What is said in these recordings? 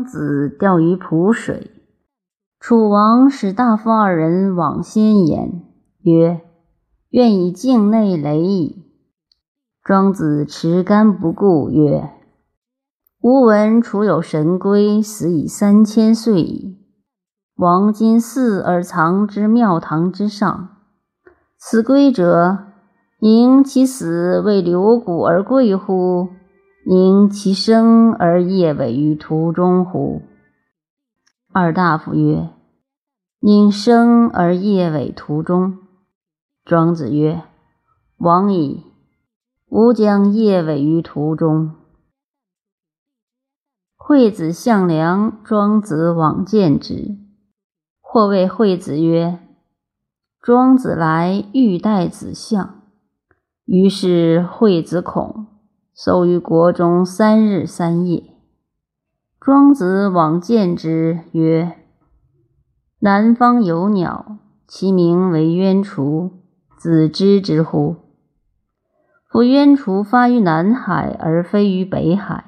庄子钓于濮水，楚王使大夫二人往先言，曰：“愿以境内雷矣。”庄子持竿不顾，曰：“吾闻楚有神龟，死以三千岁矣。王今祀而藏之庙堂之上，此龟者，宁其死为留骨而贵乎？”宁其生而业委于途中乎？二大夫曰：“宁生而业委途中。”庄子曰：“往矣，吾将业委于途中。”惠子向良，庄子往见之。或谓惠子曰：“庄子来，欲待子相。”于是惠子恐。守于国中三日三夜。庄子往见之，曰：“南方有鸟，其名为鸢雏，子知之乎？夫鸢雏发于南海，而飞于北海，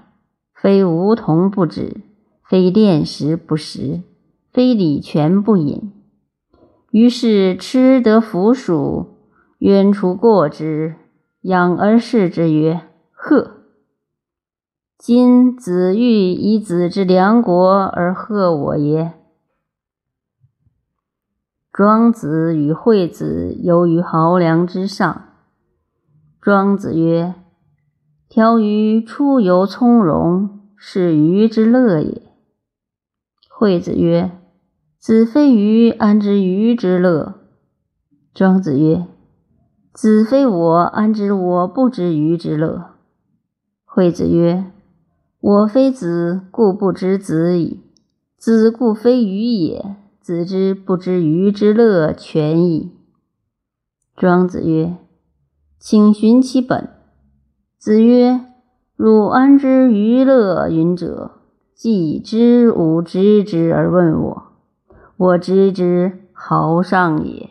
非梧桐不止，非炼石不食，非礼泉不饮。于是吃得腐鼠，鸢雏过之，仰而视之，曰：”贺！今子欲以子之梁国而贺我也？庄子与惠子游于濠梁之上。庄子曰：“条鱼出游从容，是鱼之乐也。”惠子曰：“子非鱼，安知鱼之乐？”庄子曰：“子非我，安知我不知鱼之乐？”惠子曰：“我非子，故不知子矣。子故非鱼也，子之不知鱼之乐，全矣。”庄子曰：“请寻其本。”子曰：“汝安知鱼乐云者？既知吾知之而问我，我知之，豪上也。”